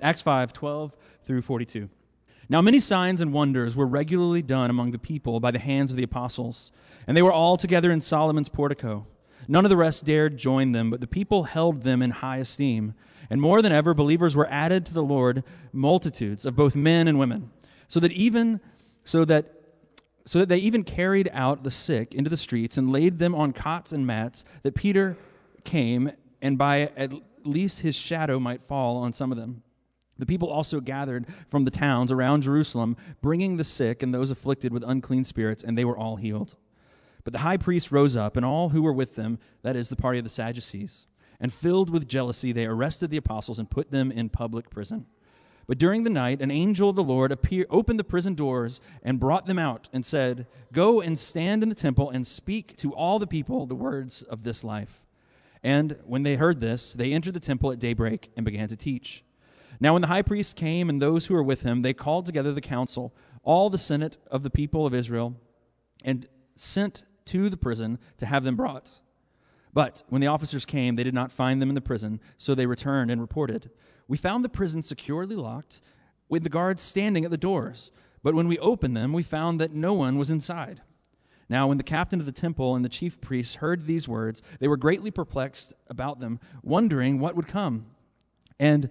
Acts 5 12 through 42. Now, many signs and wonders were regularly done among the people by the hands of the apostles, and they were all together in Solomon's portico. None of the rest dared join them, but the people held them in high esteem. And more than ever, believers were added to the Lord, multitudes of both men and women, so that even so that so that they even carried out the sick into the streets and laid them on cots and mats, that Peter came and by at least his shadow might fall on some of them. The people also gathered from the towns around Jerusalem, bringing the sick and those afflicted with unclean spirits, and they were all healed. But the high priest rose up, and all who were with them, that is, the party of the Sadducees, and filled with jealousy, they arrested the apostles and put them in public prison. But during the night, an angel of the Lord opened the prison doors and brought them out, and said, Go and stand in the temple and speak to all the people the words of this life. And when they heard this, they entered the temple at daybreak and began to teach. Now, when the high priest came and those who were with him, they called together the council, all the senate of the people of Israel, and sent to the prison to have them brought. But when the officers came, they did not find them in the prison, so they returned and reported We found the prison securely locked, with the guards standing at the doors. But when we opened them, we found that no one was inside. Now, when the captain of the temple and the chief priests heard these words, they were greatly perplexed about them, wondering what would come. And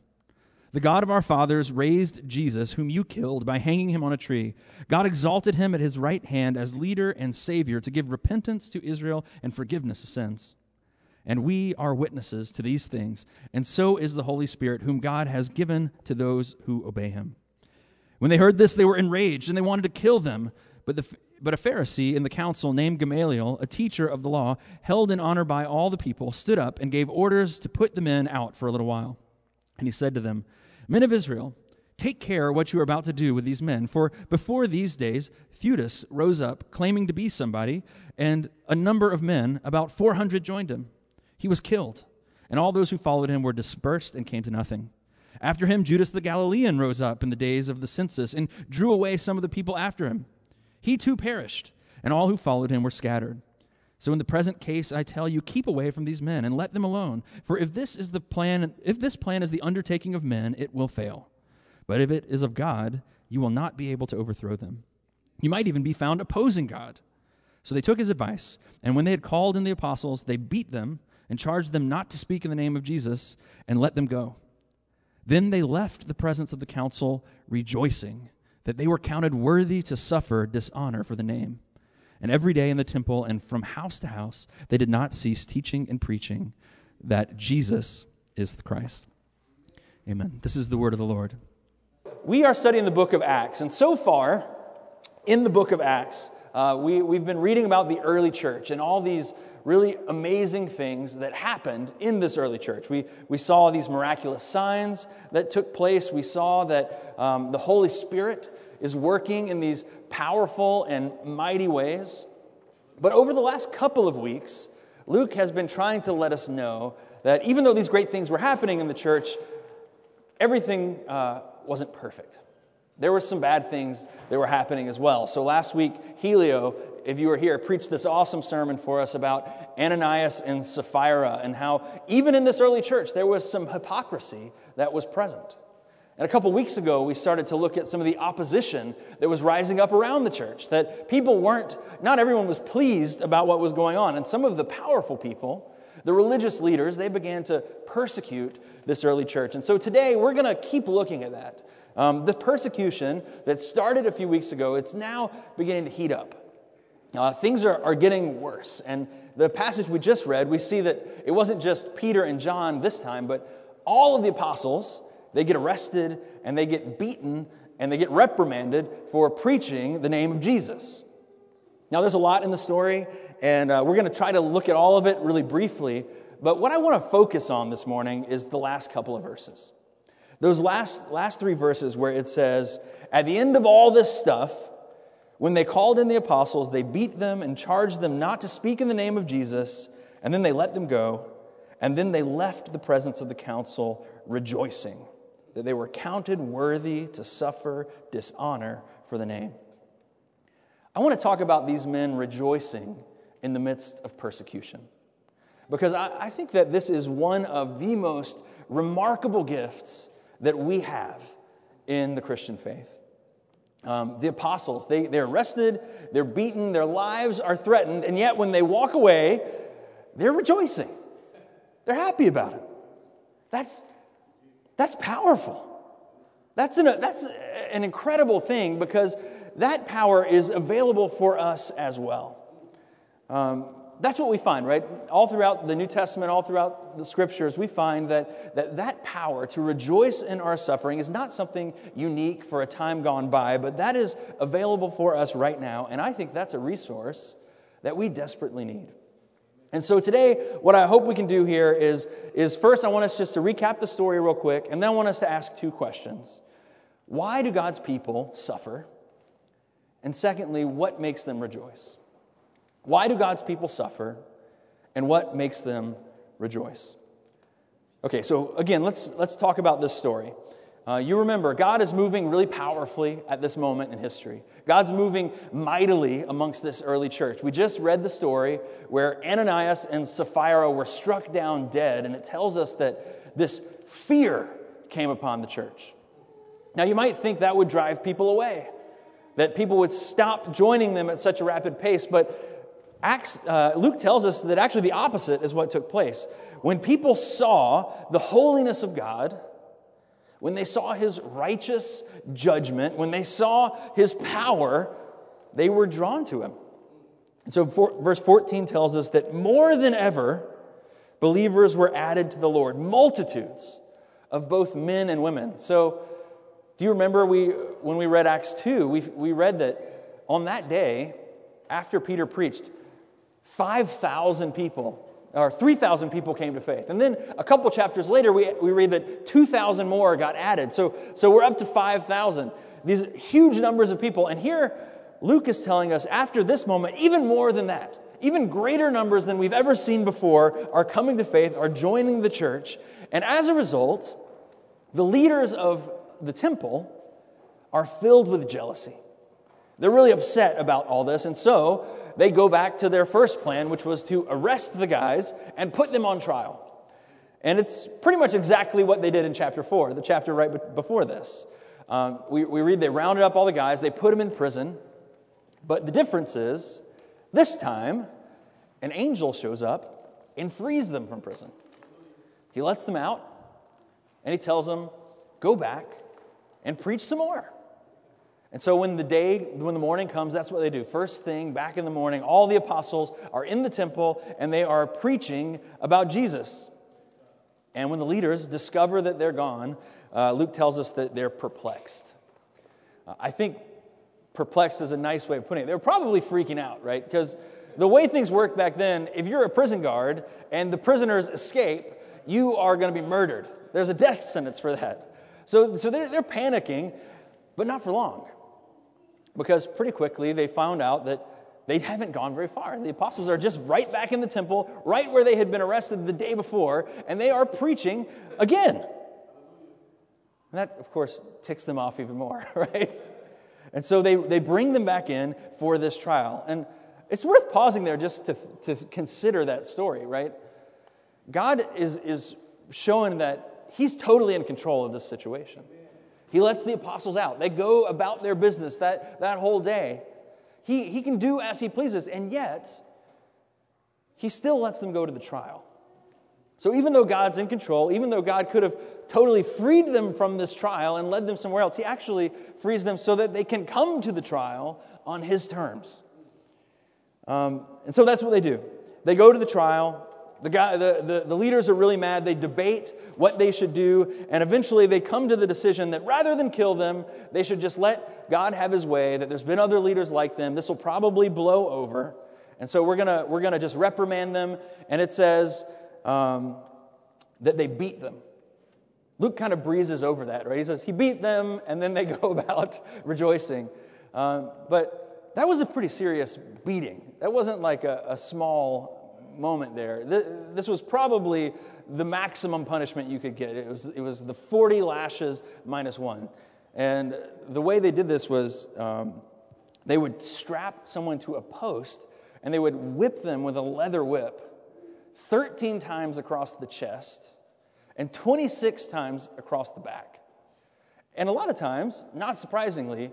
The God of our fathers raised Jesus, whom you killed by hanging him on a tree. God exalted him at his right hand as leader and Savior to give repentance to Israel and forgiveness of sins. And we are witnesses to these things, and so is the Holy Spirit, whom God has given to those who obey him. When they heard this, they were enraged, and they wanted to kill them. But, the, but a Pharisee in the council named Gamaliel, a teacher of the law, held in honor by all the people, stood up and gave orders to put the men out for a little while. And he said to them, Men of Israel, take care what you are about to do with these men. For before these days, Theudas rose up, claiming to be somebody, and a number of men, about 400, joined him. He was killed, and all those who followed him were dispersed and came to nothing. After him, Judas the Galilean rose up in the days of the census and drew away some of the people after him. He too perished, and all who followed him were scattered. So in the present case, I tell you, keep away from these men and let them alone. For if this is the plan, if this plan is the undertaking of men, it will fail. But if it is of God, you will not be able to overthrow them. You might even be found opposing God. So they took his advice, and when they had called in the apostles, they beat them and charged them not to speak in the name of Jesus and let them go. Then they left the presence of the council, rejoicing that they were counted worthy to suffer dishonor for the name. And every day in the temple and from house to house, they did not cease teaching and preaching that Jesus is the Christ. Amen. This is the word of the Lord. We are studying the book of Acts, and so far in the book of Acts, uh, we, we've been reading about the early church and all these really amazing things that happened in this early church. We, we saw these miraculous signs that took place. We saw that um, the Holy Spirit is working in these powerful and mighty ways. But over the last couple of weeks, Luke has been trying to let us know that even though these great things were happening in the church, everything uh, wasn't perfect. There were some bad things that were happening as well. So last week, Helio, if you were here, preached this awesome sermon for us about Ananias and Sapphira and how even in this early church, there was some hypocrisy that was present. And a couple weeks ago, we started to look at some of the opposition that was rising up around the church, that people weren't, not everyone was pleased about what was going on. And some of the powerful people, the religious leaders, they began to persecute this early church. And so today, we're going to keep looking at that. Um, the persecution that started a few weeks ago, it's now beginning to heat up. Uh, things are, are getting worse. And the passage we just read, we see that it wasn't just Peter and John this time, but all of the apostles they get arrested and they get beaten and they get reprimanded for preaching the name of Jesus. Now, there's a lot in the story, and uh, we're going to try to look at all of it really briefly. But what I want to focus on this morning is the last couple of verses. Those last, last three verses where it says, At the end of all this stuff, when they called in the apostles, they beat them and charged them not to speak in the name of Jesus, and then they let them go. And then they left the presence of the council rejoicing that they were counted worthy to suffer dishonor for the name. I want to talk about these men rejoicing in the midst of persecution. Because I, I, think that this is one of the most remarkable gifts that we have in the Christian faith. Um, the apostles, they, they're arrested, they're beaten, their lives are threatened, and yet when they walk away, they're rejoicing. They're happy about it. That's, that's powerful. That's an, that's an incredible thing because that power is available for us as well. Um, that's what we find, right? All throughout the New Testament, all throughout the scriptures, we find that, that that power to rejoice in our suffering is not something unique for a time gone by, but that is available for us right now. And I think that's a resource that we desperately need. And so today, what I hope we can do here is, is first, I want us just to recap the story real quick, and then I want us to ask two questions. Why do God's people suffer? And secondly, what makes them rejoice? Why do God's people suffer? And what makes them rejoice? Okay, so again, let's, let's talk about this story. Uh, you remember, God is moving really powerfully at this moment in history. God's moving mightily amongst this early church. We just read the story where Ananias and Sapphira were struck down dead, and it tells us that this fear came upon the church. Now, you might think that would drive people away, that people would stop joining them at such a rapid pace, but Acts, uh, Luke tells us that actually the opposite is what took place. When people saw the holiness of God, when they saw his righteous judgment, when they saw his power, they were drawn to him. And so, for, verse 14 tells us that more than ever, believers were added to the Lord, multitudes of both men and women. So, do you remember we, when we read Acts 2, we, we read that on that day, after Peter preached, 5,000 people or 3,000 people came to faith. And then a couple chapters later, we, we read that 2,000 more got added. So, so we're up to 5,000. These huge numbers of people. And here, Luke is telling us after this moment, even more than that, even greater numbers than we've ever seen before are coming to faith, are joining the church. And as a result, the leaders of the temple are filled with jealousy. They're really upset about all this. And so they go back to their first plan, which was to arrest the guys and put them on trial. And it's pretty much exactly what they did in chapter 4, the chapter right before this. Um, we, we read they rounded up all the guys, they put them in prison. But the difference is, this time, an angel shows up and frees them from prison. He lets them out and he tells them, go back and preach some more. And so when the day, when the morning comes, that's what they do. First thing, back in the morning, all the apostles are in the temple and they are preaching about Jesus. And when the leaders discover that they're gone, uh, Luke tells us that they're perplexed. Uh, I think perplexed is a nice way of putting it. They're probably freaking out, right? Because the way things worked back then, if you're a prison guard and the prisoners escape, you are going to be murdered. There's a death sentence for that. So, so they're, they're panicking, but not for long because pretty quickly they found out that they haven't gone very far. The apostles are just right back in the temple, right where they had been arrested the day before, and they are preaching again. And that, of course, ticks them off even more, right? And so they, they bring them back in for this trial. And it's worth pausing there just to, to consider that story, right? God is, is showing that He's totally in control of this situation. He lets the apostles out. They go about their business that, that whole day. He, he can do as he pleases, and yet, he still lets them go to the trial. So, even though God's in control, even though God could have totally freed them from this trial and led them somewhere else, He actually frees them so that they can come to the trial on His terms. Um, and so that's what they do. They go to the trial, the, guy, the, the, the leaders are really mad. They debate what they should do, and eventually they come to the decision that rather than kill them, they should just let God have his way, that there's been other leaders like them. This will probably blow over. And so we're going we're gonna just reprimand them. And it says um, that they beat them. Luke kind of breezes over that, right? He says he beat them and then they go about rejoicing. Um, but that was a pretty serious beating. That wasn't like a, a small moment there. This was probably the maximum punishment you could get. It was, it was the 40 lashes minus one. And the way they did this was um, they would strap someone to a post and they would whip them with a leather whip 13 times across the chest and 26 times across the back. And a lot of times, not surprisingly,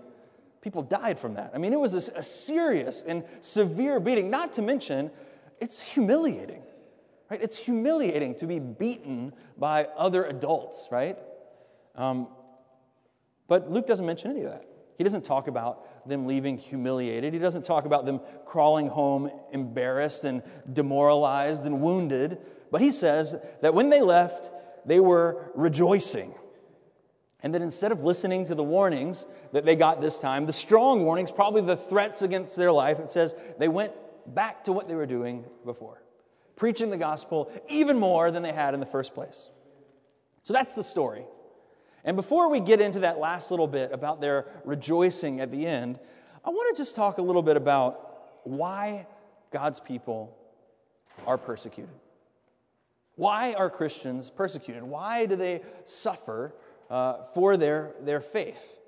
people died from that. I mean, it was a, a serious and severe beating, not to mention, it's humiliating, right? It's humiliating to be beaten by other adults, right? Um, but Luke doesn't mention any of that. He doesn't talk about them leaving humiliated. He doesn't talk about them crawling home embarrassed and demoralized and wounded. But he says that when they left, they were rejoicing. And that instead of listening to the warnings that they got this time, the strong warnings, probably the threats against their life, it says they went back to what they were doing before, preaching the gospel even more than they had in the first place. So that's the story. And before we get into that last little bit about their rejoicing at the end, I want to just talk a little bit about why God's people are persecuted. Why are Christians persecuted? Why do they suffer uh, for their, their faith?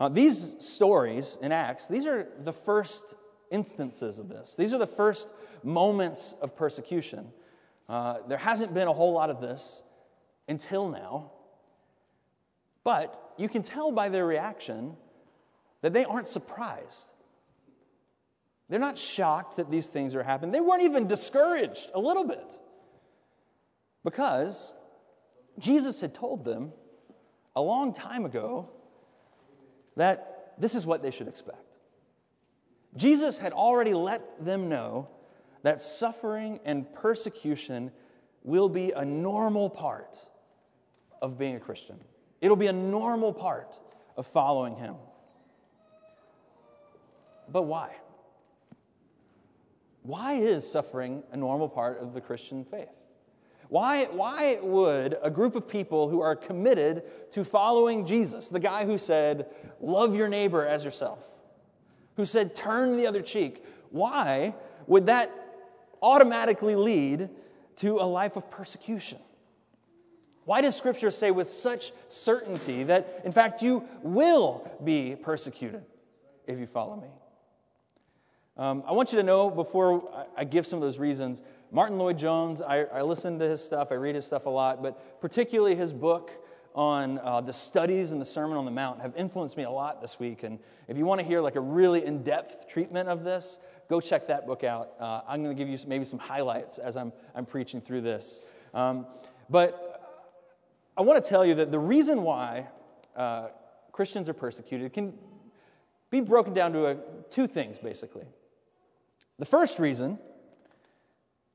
Uh, these stories in Acts, these are the first instances of this. These are the first moments of persecution. Uh, there hasn't been a whole lot of this until now. But you can tell by their reaction that they aren't surprised. They're not shocked that these things are happening. They weren't even discouraged a little bit because Jesus had told them a long time ago that this is what they should expect. Jesus had already let them know that suffering and persecution will be a normal part of being a Christian. It'll be a normal part of following Him. But why? Why is suffering a normal part of the Christian faith? Why, why would a group of people who are committed to following Jesus, the guy who said, Love your neighbor as yourself, who said, Turn the other cheek, why would that automatically lead to a life of persecution? Why does Scripture say with such certainty that, in fact, you will be persecuted if you follow me? Um, I want you to know before I give some of those reasons, Martyn Lloyd-Jones, I, I, listen to his stuff, I read his stuff a lot, but particularly his book on uh, the studies and the Sermon on the Mount have influenced me a lot this week. And if you want to hear like a really in depth treatment of this, go check that book out. Uh, I'm going to give you maybe some highlights as I'm, I'm preaching through this. Um, but I want to tell you that the reason why uh, Christians are persecuted can be broken down to a, two things, basically. The first reason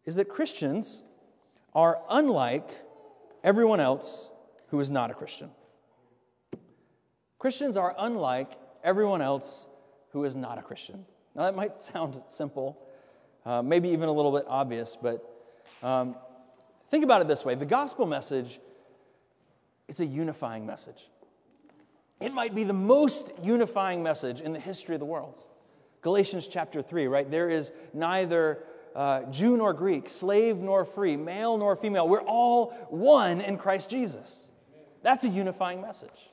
is that Christians are unlike everyone else who is not a Christian. Christians are unlike everyone else who is not a Christian. Now, that might sound simple, uh, maybe even a little bit obvious, but um, think about it this way the gospel message it's a unifying message. It might be the most unifying message in the history of the world. Galatians chapter 3, right? There is neither uh, Jew nor Greek, slave nor free, male nor female. We're all one in Christ Jesus. That's a unifying message.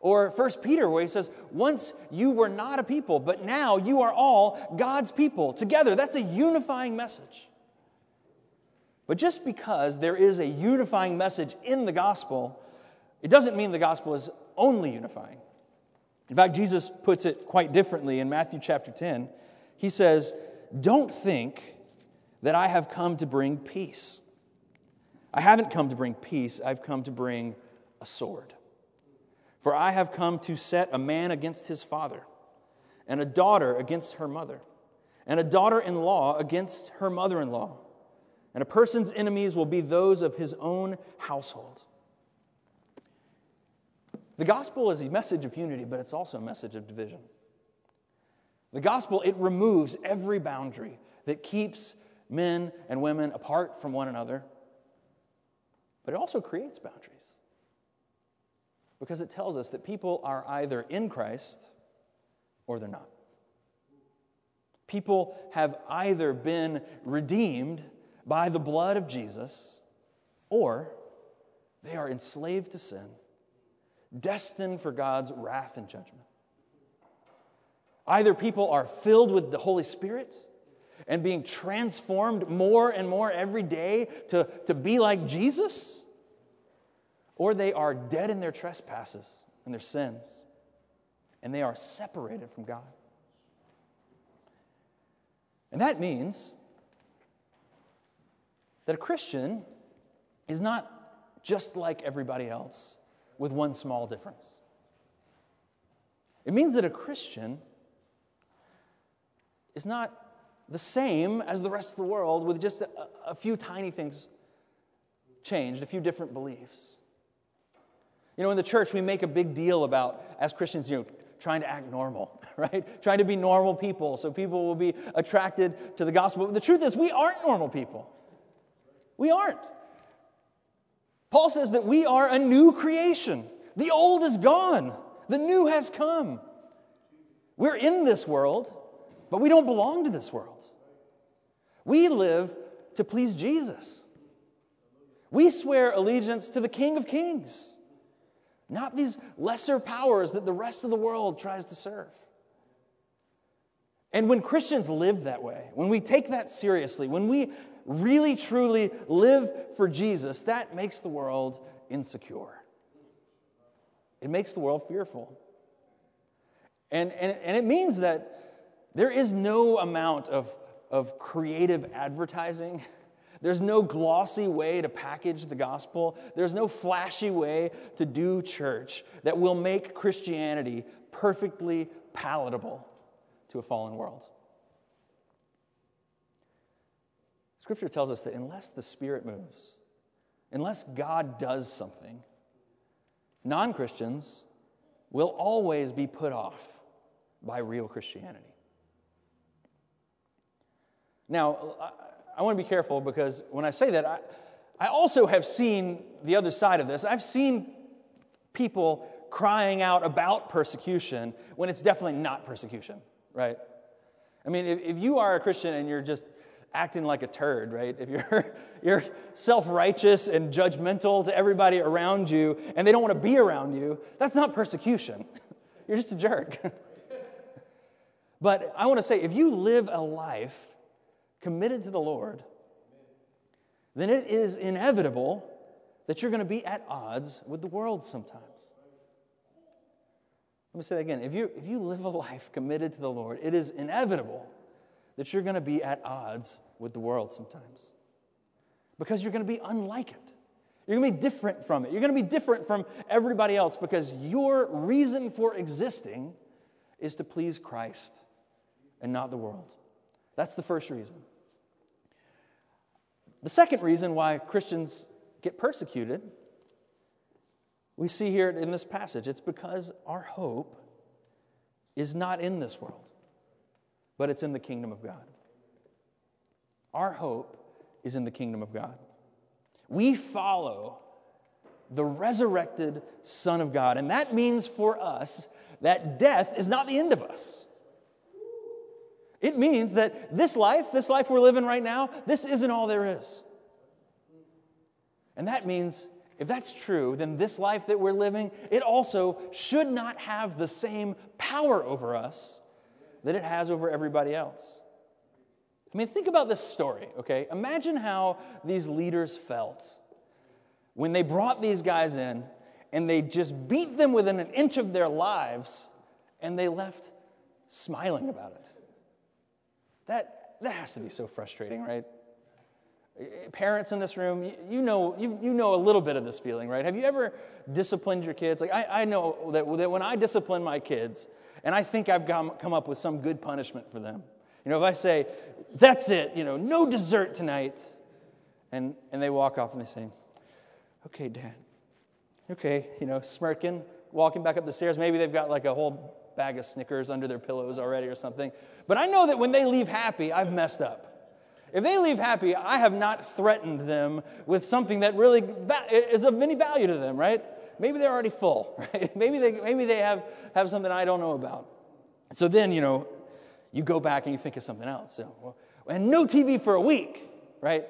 Or 1 Peter, where he says, Once you were not a people, but now you are all God's people together. That's a unifying message. But just because there is a unifying message in the gospel, it doesn't mean the gospel is only unifying. In fact, Jesus puts it quite differently in Matthew chapter 10. He says, Don't think that I have come to bring peace. I haven't come to bring peace, I've come to bring a sword. For I have come to set a man against his father, and a daughter against her mother, and a daughter in law against her mother in law and a person's enemies will be those of his own household. The gospel is a message of unity, but it's also a message of division. The gospel, it removes every boundary that keeps men and women apart from one another, but it also creates boundaries. Because it tells us that people are either in Christ or they're not. People have either been redeemed by the blood of Jesus or they are enslaved to sin, destined for God's wrath and judgment. Either people are filled with the Holy Spirit and being transformed more and more every day to, to be like Jesus, or they are dead in their trespasses and their sins, and they are separated from God. And that means that a Christian is not just like everybody else with one small difference. It means that a Christian is not the same as the rest of the world with just a, a few tiny things changed, a few different beliefs. You know, in the church, we make a big deal about, as Christians, you know, trying to act normal, right? Trying to be normal people so people will be attracted to the gospel. But the truth is, we aren't normal people. We aren't. Paul says that we are a new creation. The old is gone, the new has come. We're in this world, but we don't belong to this world. We live to please Jesus. We swear allegiance to the King of Kings, not these lesser powers that the rest of the world tries to serve. And when Christians live that way, when we take that seriously, when we really truly live for Jesus, that makes the world insecure. It makes the world fearful. And, and, and it means that there is no amount of, of creative advertising. There's no glossy way to package the gospel. There's no flashy way to do church that will make Christianity perfectly palatable to a fallen world. Scripture tells us that unless the Spirit moves, unless God does something, non Christians will always be put off by real Christianity. Now, I want to be careful because when I say that, I, I also have seen the other side of this. I've seen people crying out about persecution when it's definitely not persecution, right? I mean, if, if you are a Christian and you're just acting like a turd, right? If you're, you're self righteous and judgmental to everybody around you and they don't want to be around you, that's not persecution. You're just a jerk. but I want to say if you live a life committed to the Lord, then it is inevitable that you're going to be at odds with the world sometimes. Let me say that again. If you, if you live a life committed to the Lord, it is inevitable that you're going to be at odds with the world sometimes because you're going to be unlike it. You're going to be different from it. You're going to be different from everybody else because your reason for existing is to please Christ and not the world. That's the first reason. The second reason why Christians get persecuted, we see here in this passage, it's because our hope is not in this world, but it's in the kingdom of God. Our hope is in the kingdom of God. We follow the resurrected Son of God, and that means for us that death is not the end of us. It means that this life, this life we're living right now, this isn't all there is. And that means if that's true, then this life that we're living, it also should not have the same power over us that it has over everybody else. I mean, think about this story, okay? Imagine how these leaders felt when they brought these guys in and they just beat them within an inch of their lives and they left smiling about it. That, that has to be so frustrating, right? Parents in this room, you know, you, you know a little bit of this feeling, right? Have you ever disciplined your kids? Like, I, I know that, that when I discipline my kids, and I think I've come, come up with some good punishment for them. You know, if I say, that's it, you know, no dessert tonight, and, and they walk off and they say, okay, Dad, okay, you know, smirking, walking back up the stairs. Maybe they've got like a whole bag of Snickers under their pillows already or something. But I know that when they leave happy, I've messed up. If they leave happy, I have not threatened them with something that really is of any value to them, right? Maybe they're already full, right? Maybe they, maybe they have, have something I don't know about. So then, you know, you go back and you think of something else. Well, and no TV for a week, right?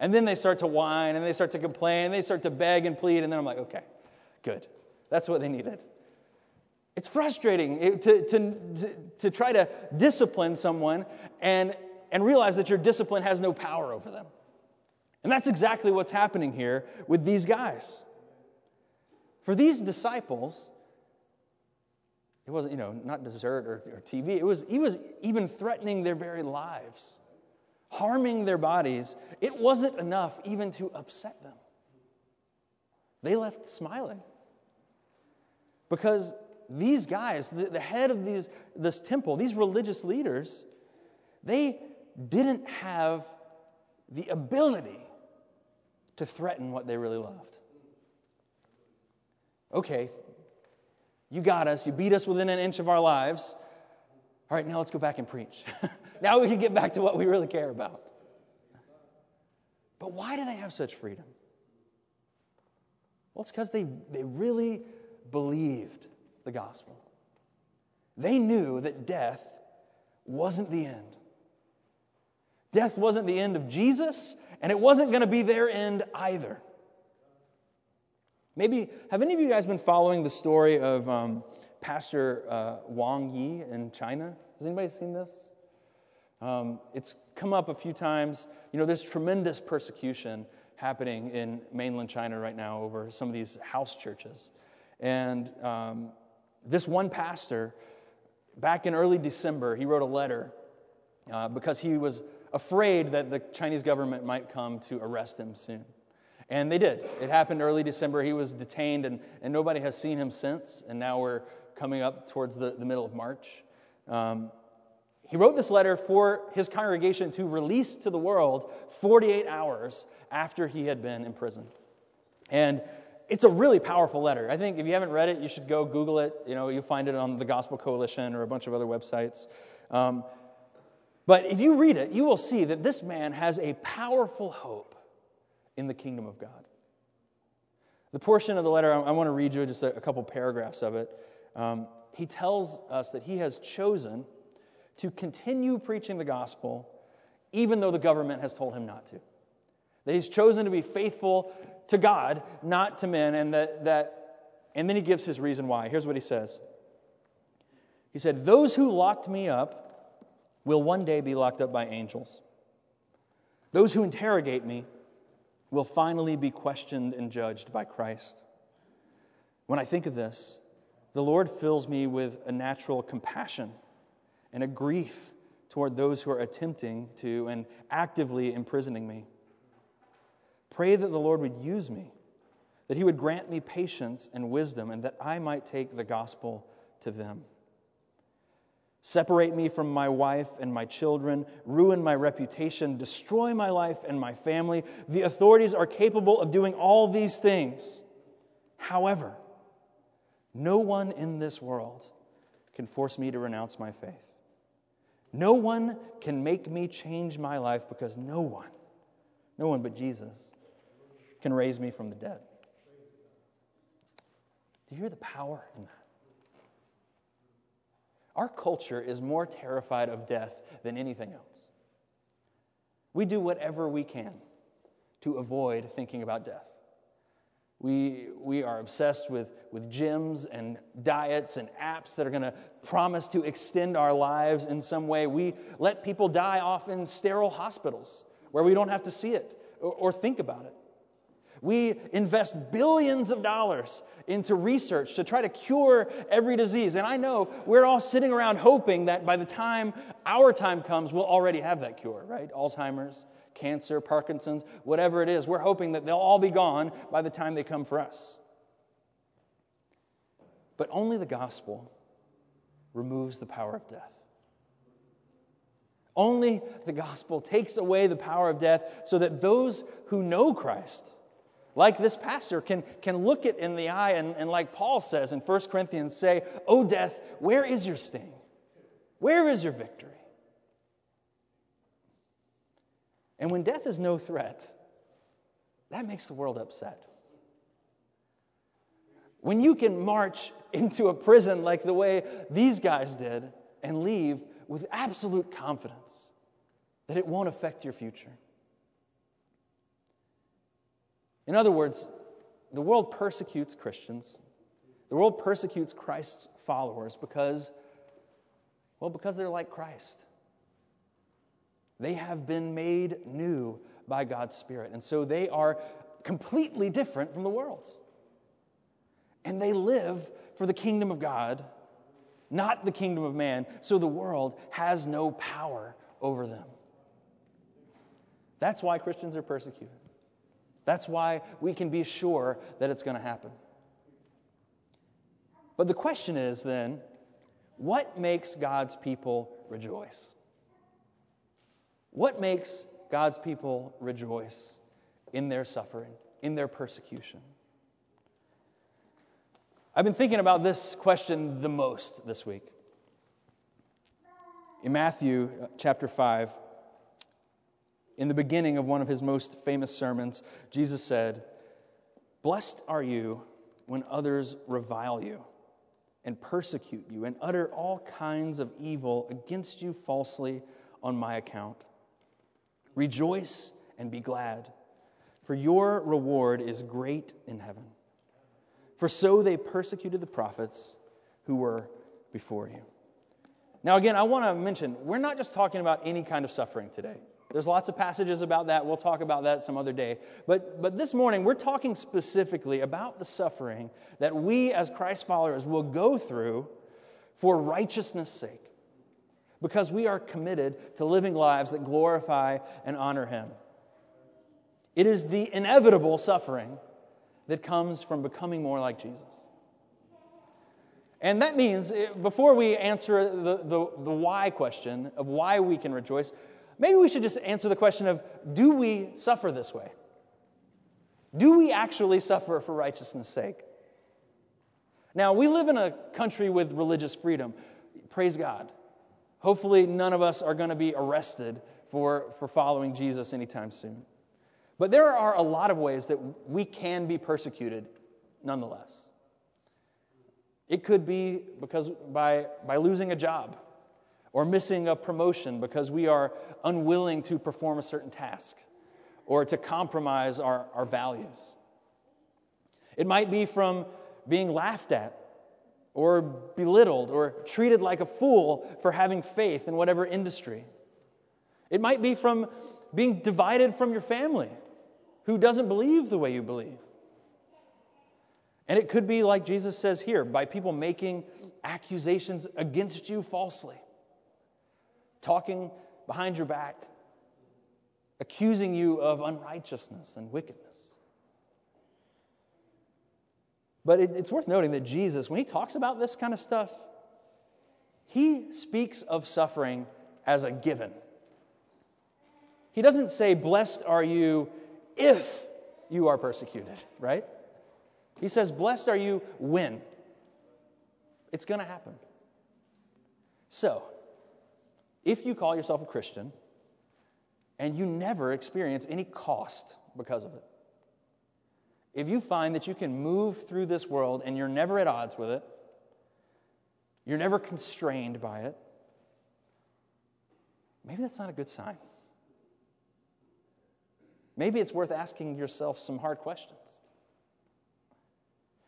And then they start to whine and they start to complain and they start to beg and plead. And then I'm like, okay, good. That's what they needed. It's frustrating eh, to, to, to, to try to discipline someone and, and realize that your discipline has no power over them. And that's exactly what's happening here with these guys. For these disciples, it wasn't, you know, not dessert or, or TV. It was, he was even threatening their very lives, harming their bodies. It wasn't enough even to upset them. They left smiling. Because these guys, the, the head of these, this temple, these religious leaders, they didn't have the ability to threaten what they really loved. Okay, you got us. You beat us within an inch of our lives. All right, now let's go back and preach. now we can get back to what we really care about. But why do they have such freedom? Well, it's because they, they really believed the gospel. They knew that death wasn't the end. Death wasn't the end of Jesus, and it wasn't going to be their end either. Maybe, have any of you guys been following the story of um, Pastor uh, Wang Yi in China? Has anybody seen this? Um, it's come up a few times. You know, there's tremendous persecution happening in mainland China right now over some of these house churches. And um, this one pastor, back in early December, he wrote a letter uh, because he was afraid that the Chinese government might come to arrest him soon. And they did. It happened early December. He was detained, and, and nobody has seen him since. And now we're coming up towards the, the middle of March. Um, he wrote this letter for his congregation to release to the world 48 hours after he had been imprisoned. And it's a really powerful letter. I think if you haven't read it, you should go Google it. You know, you'll find it on the Gospel Coalition or a bunch of other websites. Um, but if you read it, you will see that this man has a powerful hope in the kingdom of God. The portion of the letter, I want to read you just a, couple paragraphs of it. Um, he tells us that he has chosen to continue preaching the gospel even though the government has told him not to. That he's chosen to be faithful to God, not to men, and that, that and then he gives his reason why. Here's what he says. He said, Those who locked me up will one day be locked up by angels. Those who interrogate me will finally be questioned and judged by Christ. When I think of this, the Lord fills me with a natural compassion and a grief toward those who are attempting to and actively imprisoning me. Pray that the Lord would use me, that He would grant me patience and wisdom, and that I might take the gospel to them. Separate me from my wife and my children, ruin my reputation, destroy my life and my family. The authorities are capable of doing all these things. However, no one in this world can force me to renounce my faith. No one can make me change my life because no one, no one but Jesus, can raise me from the dead. Do you hear the power in that? Our culture is more terrified of death than anything else. We do whatever we can to avoid thinking about death. We, we are obsessed with, with gyms and diets and apps that are going to promise to extend our lives in some way. We let people die off in sterile hospitals where we don't have to see it or, or think about it. We invest billions of dollars into research to try to cure every disease. And I know we're all sitting around hoping that by the time our time comes, we'll already have that cure, right? Alzheimer's, cancer, Parkinson's, whatever it is. We're hoping that they'll all be gone by the time they come for us. But only the gospel removes the power of death. Only the gospel takes away the power of death so that those who know Christ like this pastor can, can look it in the eye and, and like paul says in 1 corinthians say oh death where is your sting? Where is your victory? And when death is no threat that makes the world upset. When you can march into a prison like the way these guys did and leave with absolute confidence that it won't affect your future. In other words, the world persecutes Christians. The world persecutes Christ's followers because, well, because they're like Christ. They have been made new by God's Spirit. And so they are completely different from the world's. And they live for the kingdom of God, not the kingdom of man. So the world has no power over them. That's why Christians are persecuted. That's why we can be sure that it's going to happen. But the question is then, what makes God's people rejoice? What makes God's people rejoice in their suffering, in their persecution? I've been thinking about this question the most this week. In Matthew uh, chapter 5, in the beginning of one of his most famous sermons, Jesus said, Blessed are you when others revile you and persecute you and utter all kinds of evil against you falsely on my account. Rejoice and be glad, for your reward is great in heaven. For so they persecuted the prophets who were before you. Now, again, I want to mention we're not just talking about any kind of suffering today. There's lots of passages about that. We'll talk about that some other day. But, but this morning, we're talking specifically about the suffering that we as Christ followers will go through for righteousness' sake because we are committed to living lives that glorify and honor Him. It is the inevitable suffering that comes from becoming more like Jesus. And that means, eh, before we answer the, the, the why question of why we can rejoice, maybe we should just answer the question of do we suffer this way? Do we actually suffer for righteousness' sake? Now, we live in a country with religious freedom. Praise God. Hopefully, none of us are going to be arrested for, for following Jesus anytime soon. But there are a lot of ways that we can be persecuted nonetheless. It could be because by, by losing a job or missing a promotion because we are unwilling to perform a certain task or to compromise our, our values. It might be from being laughed at or belittled or treated like a fool for having faith in whatever industry. It might be from being divided from your family who doesn't believe the way you believe. And it could be, like Jesus says here, by people making accusations against you falsely talking behind your back, accusing you of unrighteousness and wickedness. But it, it's worth noting that Jesus, when he talks about this kind of stuff, he speaks of suffering as a given. He doesn't say, Blessed are you if you are persecuted, right? He says, Blessed are you when. It's going to happen. So, if you call yourself a Christian and you never experience any cost because of it, if you find that you can move through this world and you're never at odds with it, you're never constrained by it, maybe that's not a good sign. Maybe it's worth asking yourself some hard questions.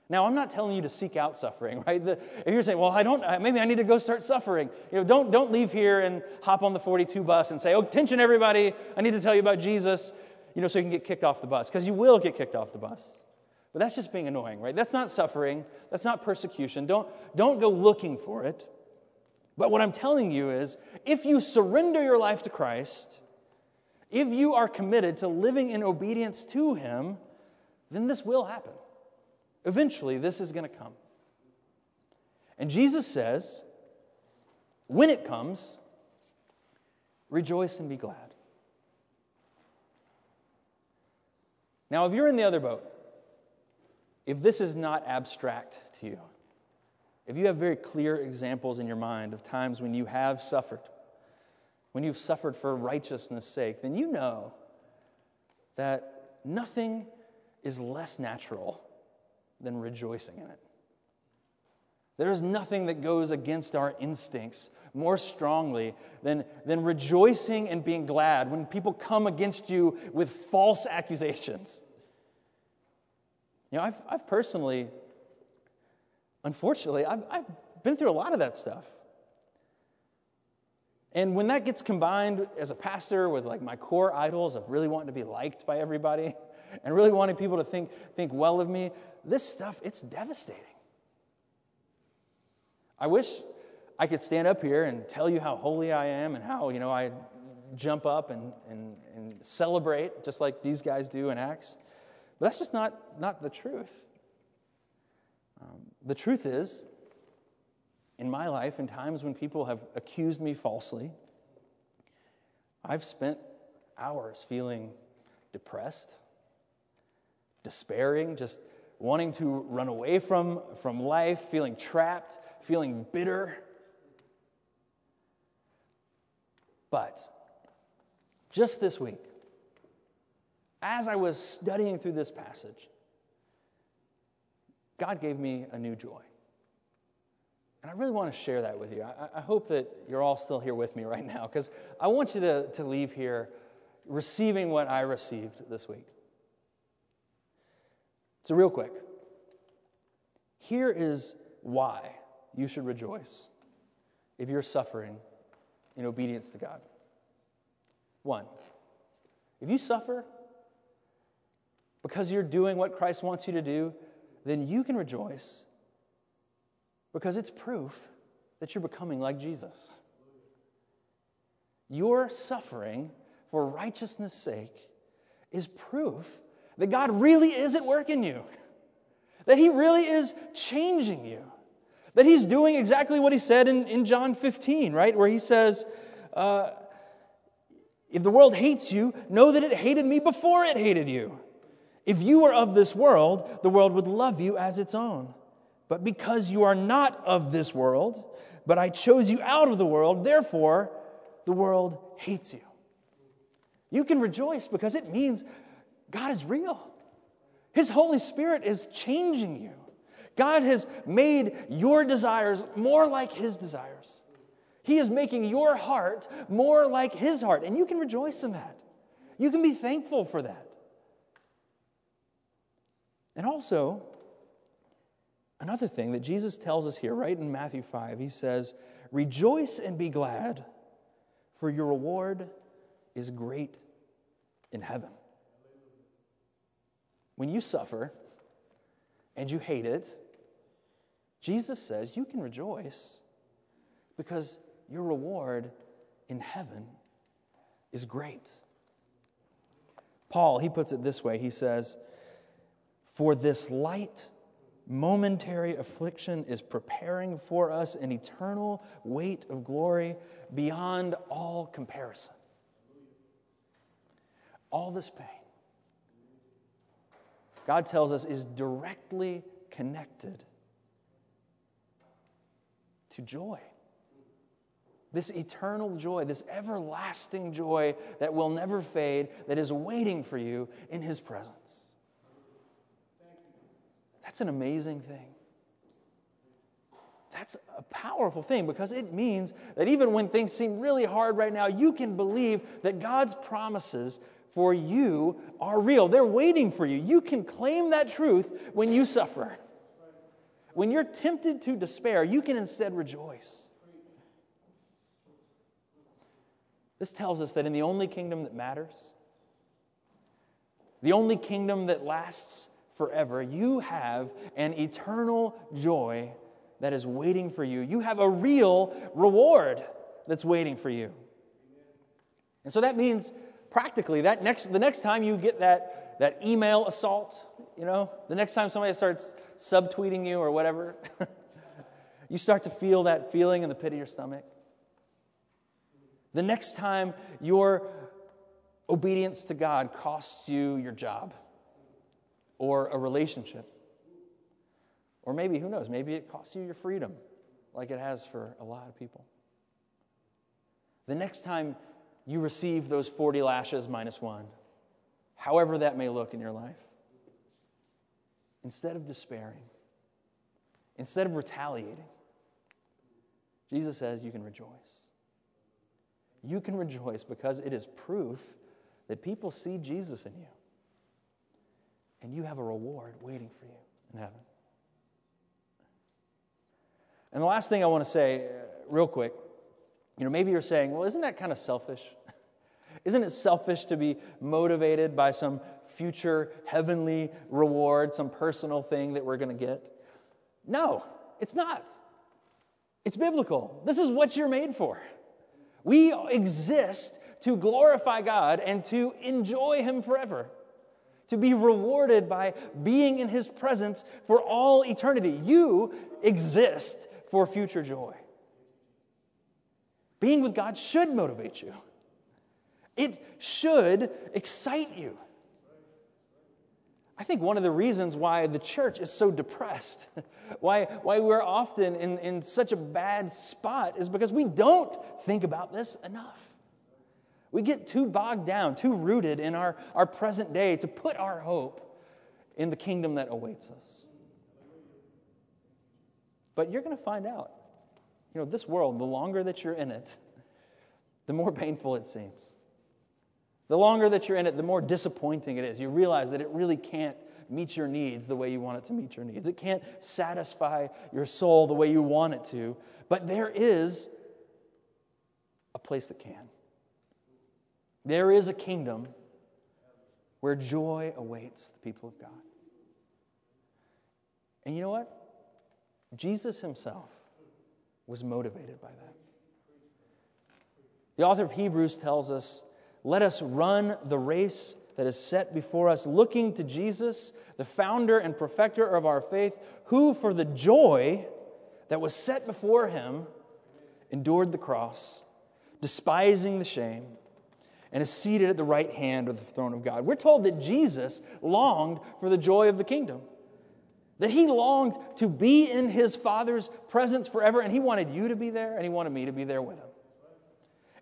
Now, I'm not telling you to seek out suffering, right? The, if you're saying, well, I don't, maybe I need to go start suffering, you know, don't, don't leave here and hop on the 42 bus and say, oh, attention, everybody, I need to tell you about Jesus, you know, so you can get kicked off the bus, because you will get kicked off the bus. But that's just being annoying, right? That's not suffering, that's not persecution. Don't, don't go looking for it. But what I'm telling you is if you surrender your life to Christ, if you are committed to living in obedience to Him, then this will happen. Eventually, this is going to come. And Jesus says, when it comes, rejoice and be glad. Now, if you're in the other boat, if this is not abstract to you, if you have very clear examples in your mind of times when you have suffered, when you've suffered for righteousness' sake, then you know that nothing is less natural than rejoicing in it. There is nothing that goes against our instincts more strongly than, than rejoicing and being glad when people come against you with false accusations. You know, I've, I've personally, unfortunately, I've, I've been through a lot of that stuff. And when that gets combined as a pastor with like my core idols of really wanting to be liked by everybody and really wanting people to think, think well of me, this stuff, it's devastating. I wish I could stand up here and tell you how holy I am and how, you know, I jump up and, and, and celebrate just like these guys do in Acts. But that's just not, not the truth. Um, the truth is, in my life, in times when people have accused me falsely, I've spent hours feeling depressed, despairing, just wanting to run away from, from life, feeling trapped, feeling bitter. But just this week, as I was studying through this passage, God gave me a new joy. And I really want to share that with you. I, I hope that you're all still here with me right now because I want you to, to leave here receiving what I received this week. So, real quick, here is why you should rejoice if you're suffering in obedience to God. One, if you suffer because you're doing what Christ wants you to do, then you can rejoice because it's proof that you're becoming like Jesus. Your suffering for righteousness' sake is proof that God really is at work in you, that He really is changing you, that He's doing exactly what He said in, in John 15, right? Where He says, uh, If the world hates you, know that it hated me before it hated you. If you were of this world, the world would love you as its own. But because you are not of this world, but I chose you out of the world, therefore the world hates you. You can rejoice because it means God is real. His Holy Spirit is changing you. God has made your desires more like His desires. He is making your heart more like His heart, and you can rejoice in that. You can be thankful for that. And also, another thing that Jesus tells us here, right in Matthew 5, he says, Rejoice and be glad, for your reward is great in heaven. When you suffer and you hate it, Jesus says you can rejoice because your reward in heaven is great. Paul, he puts it this way he says, For this light, momentary affliction is preparing for us an eternal weight of glory beyond all comparison. All this pain God tells us is directly connected to joy. This eternal joy, this everlasting joy that will never fade, that is waiting for you in His presence. That's an amazing thing. That's a powerful thing because it means that even when things seem really hard right now, you can believe that God's promises for you are real. They're waiting for you. You can claim that truth when you suffer. When you're tempted to despair, you can instead rejoice. This tells us that in the only kingdom that matters, the only kingdom that lasts forever, you have an eternal joy that is waiting for you. You have a real reward that's waiting for you. And so that means practically that next the next time you get that that email assault you know the next time somebody starts subtweeting you or whatever you start to feel that feeling in the pit of your stomach. The next time your obedience to god costs you your job or a relationship or maybe who knows maybe it costs you your freedom like it has for a lot of people. The next time you receive those 40 lashes minus one, however that may look in your life. Instead of despairing, instead of retaliating, Jesus says you can rejoice. You can rejoice because it is proof that people see Jesus in you. And you have a reward waiting for you in heaven. And the last thing I want to say, uh, real quick, you know, maybe you're saying, well, isn't that kind of selfish? Isn't it selfish to be motivated by some future heavenly reward, some personal thing that we're going to get? No, it's not. It's biblical. This is what you're made for. We exist to glorify God and to enjoy Him forever, to be rewarded by being in His presence for all eternity. You exist for future joy. Being with God should motivate you, it should excite you. I think one of the reasons why the church is so depressed, why, why we're often in, in such a bad spot, is because we don't think about this enough. We get too bogged down, too rooted in our, our present day to put our hope in the kingdom that awaits us. But you're going to find out. You know, this world, the longer that you're in it, the more painful it seems. The longer that you're in it, the more disappointing it is. You realize that it really can't meet your needs the way you want it to meet your needs. It can't satisfy your soul the way you want it to. But there is a place that can. There is a kingdom where joy awaits the people of God. And you know what? Jesus himself was motivated by that. The author of Hebrews tells us let us run the race that is set before us, looking to Jesus, the founder and perfecter of our faith, who, for the joy that was set before him, endured the cross, despising the shame, and is seated at the right hand of the throne of God. We're told that Jesus longed for the joy of the kingdom, that he longed to be in his Father's presence forever, and he wanted you to be there, and he wanted me to be there with him.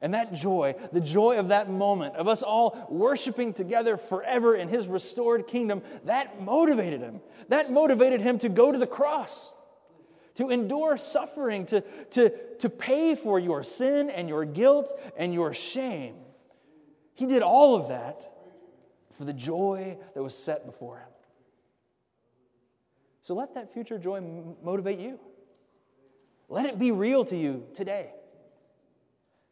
And that joy, the joy of that moment, of us all worshiping together forever in his restored kingdom, that motivated him. That motivated him to go to the cross, to endure suffering, to, to, to pay for your sin and your guilt and your shame. He did all of that for the joy that was set before him. So let that future joy motivate you. Let it be real to you today.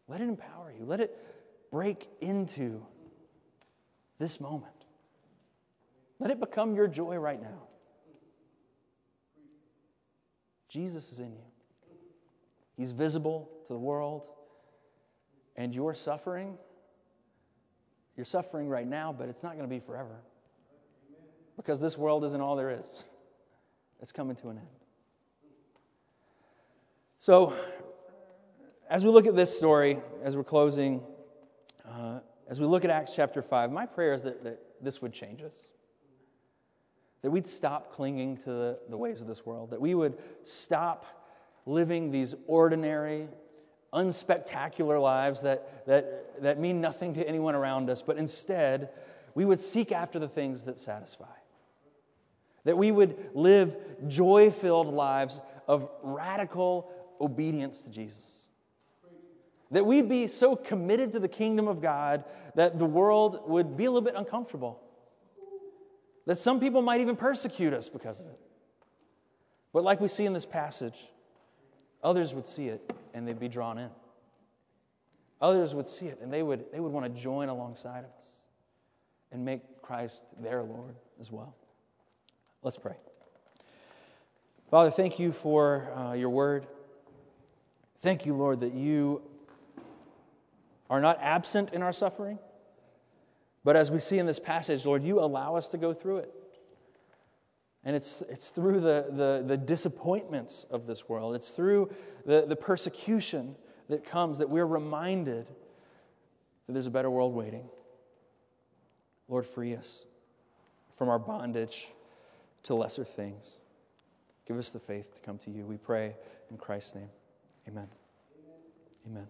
Let it empower you. Let it break into this moment. Let it become your joy right now. Jesus is in you. He's visible to the world. And your suffering, you're suffering right now, but it's not going to be forever. Because this world isn't all there is, it's coming to an end. So, as we look at this story, as we're closing, uh, as we look at Acts chapter 5, my prayer is that, that this would change us. That we'd stop clinging to the, the ways of this world, that we would stop living these ordinary, unspectacular lives that, that, that mean nothing to anyone around us, but instead, we would seek after the things that satisfy. That we would live joy filled lives of radical obedience to Jesus. That we'd be so committed to the kingdom of God that the world would be a little bit uncomfortable. That some people might even persecute us because of it. But like we see in this passage, others would see it and they'd be drawn in. Others would see it and they would, they would want to join alongside of us and make Christ their Lord as well. Let's pray. Father, thank you for uh, your word. Thank you, Lord, that you are not absent in our suffering. But as we see in this passage, Lord, you allow us to go through it. And it's, it's through the, the, the disappointments of this world, it's through the, the persecution that comes that we're reminded that there's a better world waiting. Lord, free us from our bondage to lesser things. Give us the faith to come to you. We pray in Christ's name. Amen. Amen.